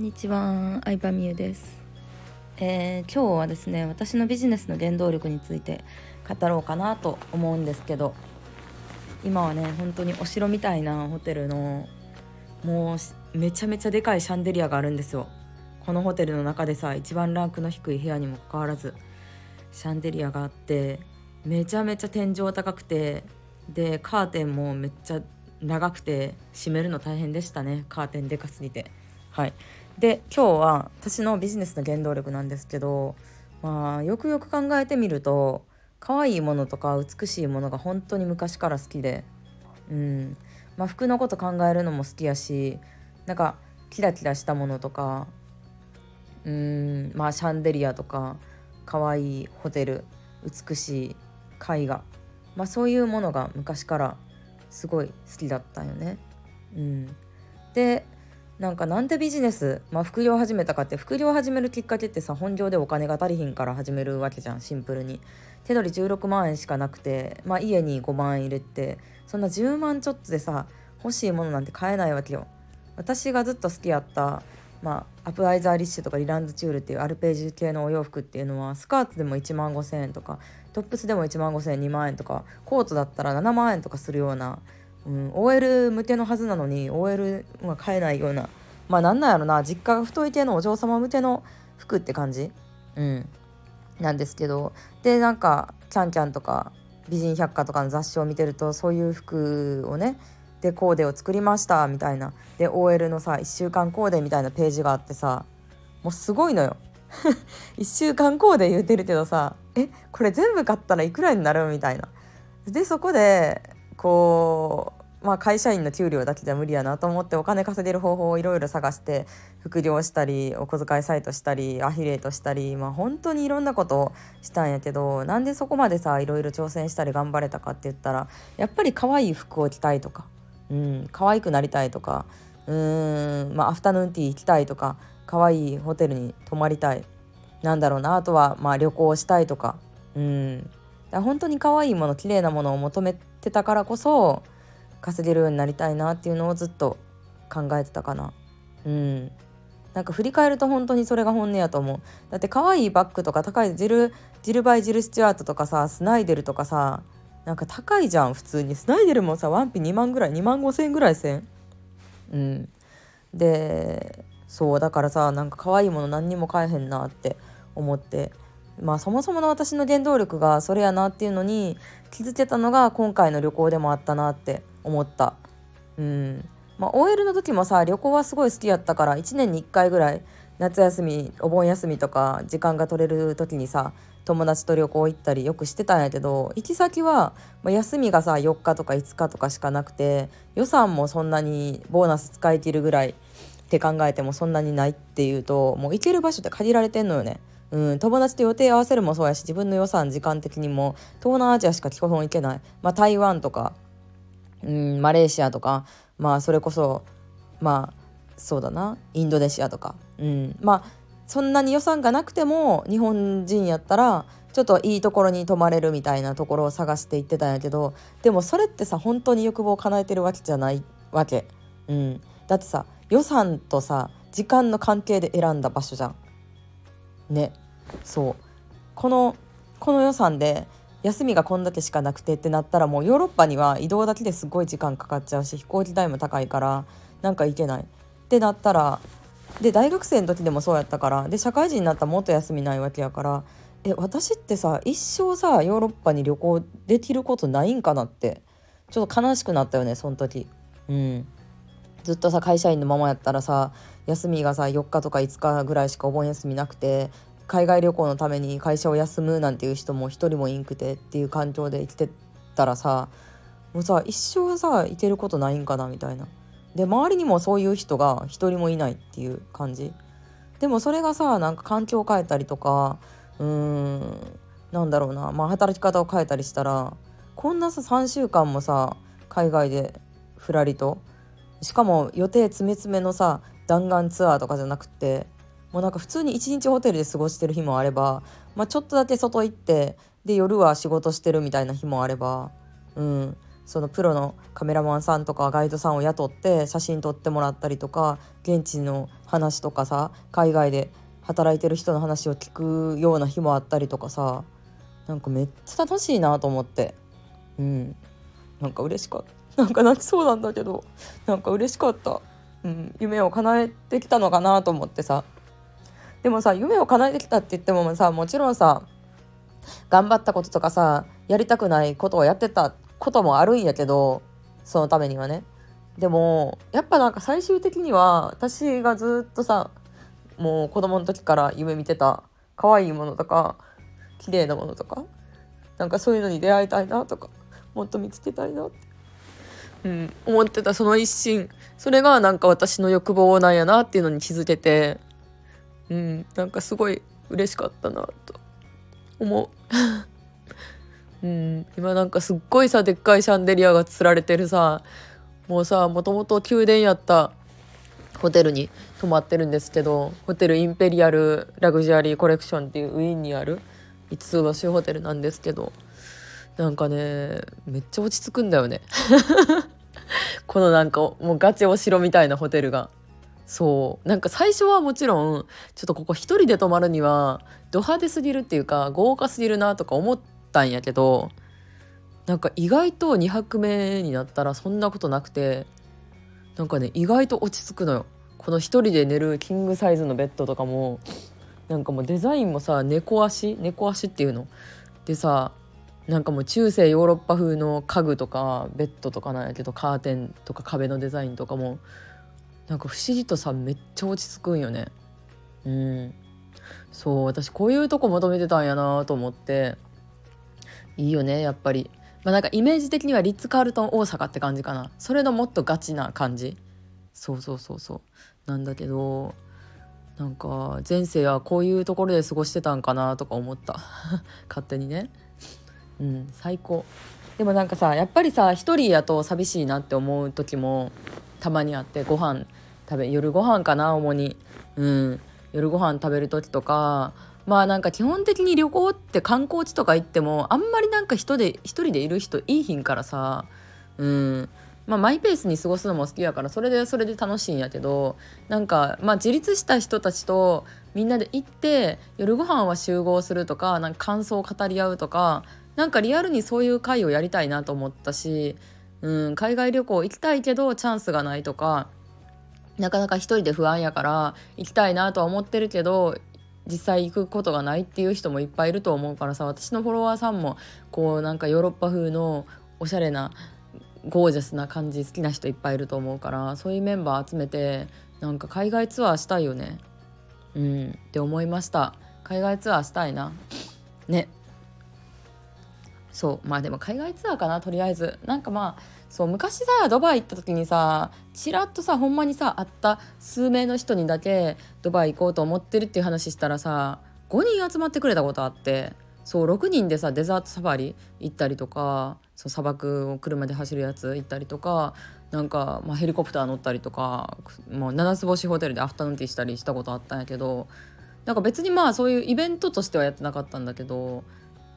んにちは、相葉美優です、えー今日はですね、私のビジネスの原動力について語ろうかなと思うんですけど、今はね、本当にお城みたいなホテルのもうめちゃめちゃでかいシャンデリアがあるんですよ。このホテルの中でさ、一番ランクの低い部屋にもかかわらずシャンデリアがあって、めちゃめちゃ天井高くて、でカーテンもめっちゃ長くて閉めるの大変でしたね。カーテンでかすぎて。はい。で今日は私のビジネスの原動力なんですけどまあよくよく考えてみると可愛いものとか美しいものが本当に昔から好きでうん。まあ服のこと考えるのも好きやしなんかキラキラしたものとかうん。まあシャンデリアとか可愛いホテル美しい絵画。まあそういうものが昔からすごい好きだったよね。うん、でなんかなんでビジネス、まあ、副業始めたかって副業始めるきっかけってさ本業でお金が足りひんから始めるわけじゃんシンプルに。手取り16万円しかなくて、まあ、家に5万円入れてそんな10万ちょっとでさ欲しいものなんて買えないわけよ。私がずっと好きやった、まあ、アプアイザーリッシュとかリランドチュールっていうアルページ系のお洋服っていうのはスカートでも1万5千円とかトップスでも1万5千円2万円とかコートだったら7万円とかするような、うん、OL 向けのはずなのに OL が買えないようなまあなんなんやろな実家が太い系のお嬢様向けの服って感じ、うん、なんですけどでなんか「キャンキャン」とか「美人百科」とかの雑誌を見てるとそういう服をねでコーデを作りましたみたいな。で OL のさ1週間コーデみたいなページがあってさもうすごいのよ。1週間コーデ言うてるけどさえこれ全部買ったらいくらになる？みたいな。でそこでこうまあ会社員の給料だけじゃ無理やなと思ってお金稼げる方法をいろいろ探して副業したりお小遣いサイトしたりアフィリエイトしたりまあ本当にいろんなことをしたんやけどなんでそこまでさいろいろ挑戦したり頑張れたかって言ったらやっぱり可愛い服を着たいとかうん可愛くなりたいとかうーんまあアフタヌーンティー行きたいとか可愛いホテルに泊まりたいなんだろうなあとはまあ旅行したいとかうん。だ本当に可愛いもの綺麗なものを求めてたからこそ稼げるようになりたいなっていうのをずっと考えてたかな。うん。なんか振り返ると本当にそれが本音やと思う。だって可愛いバッグとか高いジルジルバイジルスチュアートとかさスナイデルとかさなんか高いじゃん普通に。スナイデルもさワンピ2万ぐらい2万5千円ぐらいせん。うん。でそうだからさなんか可愛いもの何にも買えへんなって思って。まあそもそもの私の原動力がそれやなっていうのに気づけたのが今回の旅行でもあったなって思ったうんまあ OL の時もさ旅行はすごい好きやったから1年に1回ぐらい夏休みお盆休みとか時間が取れる時にさ友達と旅行行ったりよくしてたんやけど行き先は、まあ、休みがさ4日とか5日とかしかなくて予算もそんなにボーナス使い切るぐらいって考えてもそんなにないっていうともう行ける場所って限られてんのよね。うん、友達と予定合わせるもそうやし自分の予算時間的にも東南アジアしか基本行けない、まあ、台湾とか、うん、マレーシアとかまあそれこそまあそうだなインドネシアとか、うん、まあそんなに予算がなくても日本人やったらちょっといいところに泊まれるみたいなところを探して行ってたんやけどでもそれってさ本当に欲望を叶えてるわけじゃないわけ、うん、だってさ予算とさ時間の関係で選んだ場所じゃん。ねそう。このこの予算で休みがこんだけしかなくてってなったらもうヨーロッパには移動だけですごい時間かかっちゃうし飛行機代も高いからなんか行けない。ってなったらで大学生の時でもそうやったからで社会人になったらもっと休みないわけやからえ私ってさ一生さヨーロッパに旅行できることないんかなってちょっと悲しくなったよねその時。うん。ずっとさ会社員のままやったらさ休みがさ4日とか5日ぐらいしかお盆休みなくて海外旅行のために会社を休むなんていう人も一人もいんくてっていう環境で生きてたらさもうさ一生さ行けることないんかなみたいな。で周りにもそういう人が一人もいないっていう感じでもそれがさなんか環境を変えたりとかうーんなんだろうなまあ働き方を変えたりしたらこんなさ3週間もさ海外でふらりとしかも予定詰め詰めのさ弾丸ツアーとかじゃなくてもうなんか普通に一日ホテルで過ごしてる日もあれば、まあ、ちょっとだけ外行ってで夜は仕事してるみたいな日もあればうん。そのプロのカメラマンさんとかガイドさんを雇って写真撮ってもらったりとか現地の話とかさ海外で働いてる人の話を聞くような日もあったりとかさなんかめっちゃ楽しいなと思って。うん。なんか嬉しかった。なんか泣きそうなんだけどなんか嬉しかった、うん、夢を叶えてきたのかなと思ってさ。でもさ夢を叶えてきたって言ってもさもちろんさ頑張ったこととかさやりたくないことをやってたこともあるんやけどそのためにはね。でもやっぱなんか最終的には私がずっとさもう子供の時から夢見てた可愛いものとか綺麗なものとかなんかそういうのに出会いたいなとかもっと見つけたいなって、うん、思ってたその一心。それがなんか私の欲望なんやなっていうのに気づけてうん。なんかすごい嬉しかったなと思う。うん。今なんかすっごいさでっかいシャンデリアがつられてるさもうさもともと宮殿やったホテルに泊まってるんですけどホテルインペリアルラグジュアリーコレクションっていうウィーンにある5つ星ホテルなんですけどなんかねめっちゃ落ち着くんだよね。このなんかもうガチお城みたいなホテルが。そう。なんか最初はもちろんちょっとここ一人で泊まるにはド派手すぎるっていうか豪華すぎるなとか思ったんやけどなんか意外と2泊目になったらそんなことなくてなんかね意外と落ち着くのよ。この一人で寝るキングサイズのベッドとかもなんかもうデザインもさ猫足猫足っていうの。でさなんかもう中世ヨーロッパ風の家具とかベッドとかなんやけどカーテンとか壁のデザインとかもなんか不思議とさめっちゃ落ち着くんよね。うん。そう私こういうとこ求めてたんやなと思って。いいよねやっぱり。まあなんかイメージ的にはリッツ・カールトン大阪って感じかな。それのもっとガチな感じ。そうそうそうそう。なんだけどなんか前世はこういうところで過ごしてたんかなとか思った。勝手にね。うん最高。でもなんかさやっぱりさ一人やと寂しいなって思う時もたまにあってご飯食べ夜ご飯かな主に。うん。夜ご飯食べる時とかまあなんか基本的に旅行って観光地とか行ってもあんまりなんか人で一人でいる人いいひんからさうん。まあ、マイペースに過ごすのも好きやからそれでそれで楽しいんやけどなんか、まあ、自立した人たちとみんなで行って夜ご飯は集合するとかなんか感想を語り合うとかなんかリアルにそういう会をやりたいなと思ったし、うん、海外旅行行きたいけどチャンスがないとかなかなか一人で不安やから行きたいなとは思ってるけど実際行くことがないっていう人もいっぱいいると思うからさ私のフォロワーさんもこうなんかヨーロッパ風のおしゃれなゴージャスな感じ好きな人いっぱいいると思うからそういうメンバー集めてなんか海外ツアーしたいよね。うんって思いました。海外ツアーしたいな。ね。そう。まあでも海外ツアーかなとりあえず。なんかまあそう昔さドバイ行った時にさちらっとさほんまにさ会った数名の人にだけドバイ行こうと思ってるっていう話したらさ5人集まってくれたことあって。そう6人でさデザートサファリ行ったりとかそう砂漠を車で走るやつ行ったりとかなんか、まあ、ヘリコプター乗ったりとかもう7つ星ホテルでアフタヌーンティーしたりしたことあったんやけどなんか別にまあそういうイベントとしてはやってなかったんだけど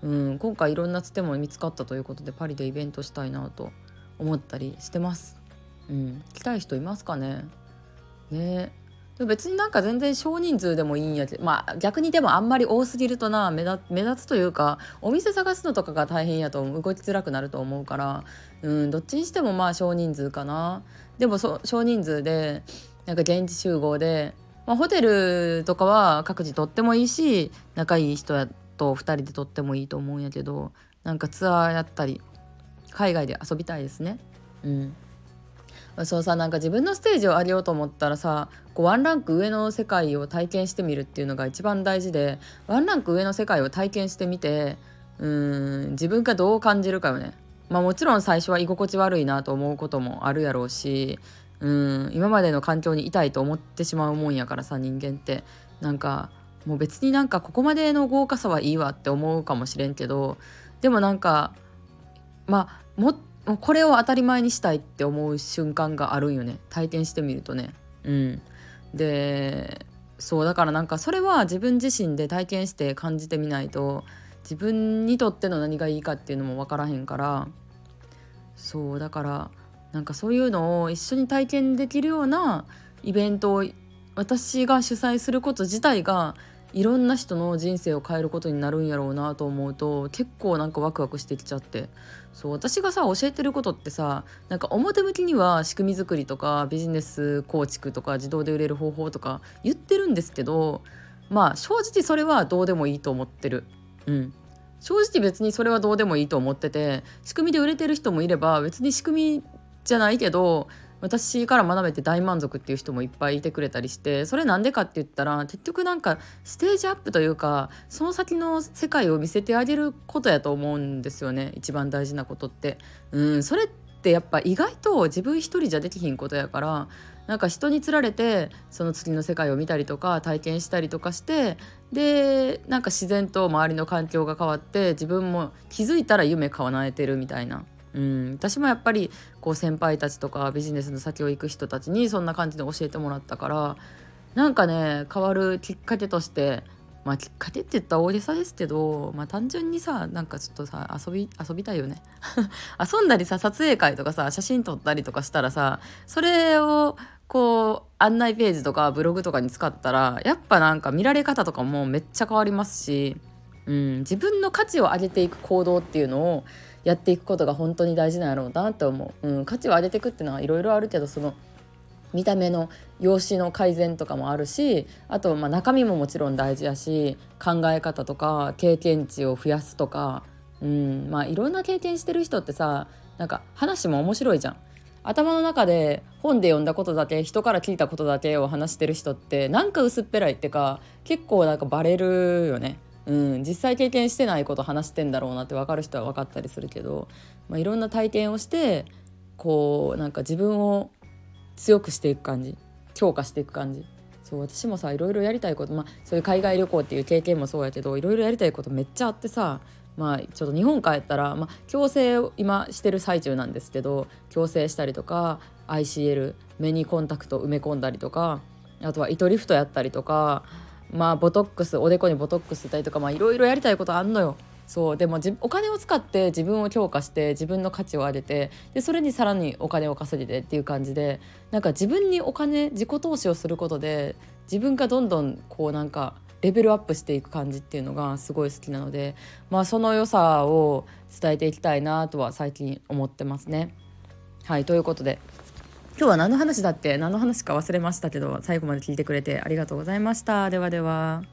うん、今回いろんなつても見つかったということでパリでイベントしたいなと思ったりしてます。うん、来たい人いますかね？ね。でも別になんか全然少人数でもいいんやけどまあ逆にでもあんまり多すぎるとな目立目立つというかお店探すのとかが大変やと動きづらくなると思うから。うんどっちにしてもまあ少人数かな。でもそ少人数でなんか現地集合で、まあ、ホテルとかは各自とってもいいし仲いい人やと2人で撮ってもいいと思うんやけどなんかツアーやったり海外で遊びたいですね。うん。そうさなんか自分のステージを上げようと思ったらさこうワンランク上の世界を体験してみるっていうのが一番大事でワンランク上の世界を体験してみてうん自分がどう感じるかよね。まあもちろん最初は居心地悪いなと思うこともあるやろうしうん今までの環境にいたいと思ってしまうもんやからさ人間って。なんかもう別になんかここまでの豪華さはいいわって思うかもしれんけどでもなんかまあもこれを当たり前にしたいって思う瞬間があるんよね。体験してみるとね。うん。でそうだからなんかそれは自分自身で体験して感じてみないと自分にとっての何がいいかっていうのも分からへんからそうだからなんかそういうのを一緒に体験できるようなイベントを私が主催すること自体がいろんな人の人生を変えることになるんやろうなと思うと結構なんかワクワクしてきちゃってそう私がさ教えてることってさなんか表向きには仕組み作りとかビジネス構築とか自動で売れる方法とか言ってるんですけどまあ正直それはどうでもいいと思ってる。うん正直別にそれはどうでもいいと思ってて仕組みで売れてる人もいれば別に仕組みじゃないけど私から学べて大満足っていう人もいっぱいいてくれたりしてそれなんでかって言ったら結局なんかステージアップというかその先の世界を見せてあげることやと思うんですよね一番大事なことって。うんそれってやっぱ意外と自分一人じゃできひんことやからなんか人につられてその次の世界を見たりとか体験したりとかしてでなんか自然と周りの環境が変わって自分も気づいたら夢叶えてるみたいなうん、私もやっぱりこう先輩たちとかビジネスの先を行く人たちにそんな感じで教えてもらったからなんかね変わるきっかけとしてまあきっかけって言ったら大げさですけど、まあ、単純にさなんかちょっとさ遊び遊びたいよね。遊んだりさ撮影会とかさ写真撮ったりとかしたらさそれをこう案内ページとかブログとかに使ったらやっぱなんか見られ方とかもめっちゃ変わりますし、うん、自分の価値を上げていく行動っていうのをやっていくことが本当に大事なんやろうなって思う、うん、価値を上げていくっていうのはいろいろあるけどその見た目の容姿の改善とかもあるしあとま中身ももちろん大事やし考え方とか経験値を増やすとか、うんまあ、いろんな経験してる人ってさなんか話も面白いじゃん。頭の中で本で読んだことだけ人から聞いたことだけを話してる人ってなんか薄っぺらいってか結構なんかバレるよね。うん、実際経験してないこと話してんだろうなって分かる人は分かったりするけど、まあ、いろんな体験をしてこうなんか自分を強くしていく感じ強化していく感じ。そう私もさいろいろやりたいこと、まあ、そういう海外旅行っていう経験もそうやけどいろいろやりたいことめっちゃあってさまあちょっと日本帰ったら、まあ、矯正を今してる最中なんですけど矯正したりとか ICL 目にコンタクト埋め込んだりとかあとは糸リフトやったりとかまあボトックスおでこにボトックスしたりとかいろいろやりたいことあんのよ。そうでもお金を使って自分を強化して自分の価値を上げてでそれにさらにお金を稼いでっていう感じでなんか自分にお金自己投資をすることで自分がどんどんこうなんかレベルアップしていく感じっていうのがすごい好きなのでまあその良さを伝えていきたいなとは最近思ってますね。はいということで今日は何の話だって何の話か忘れましたけど最後まで聞いてくれてありがとうございましたではでは。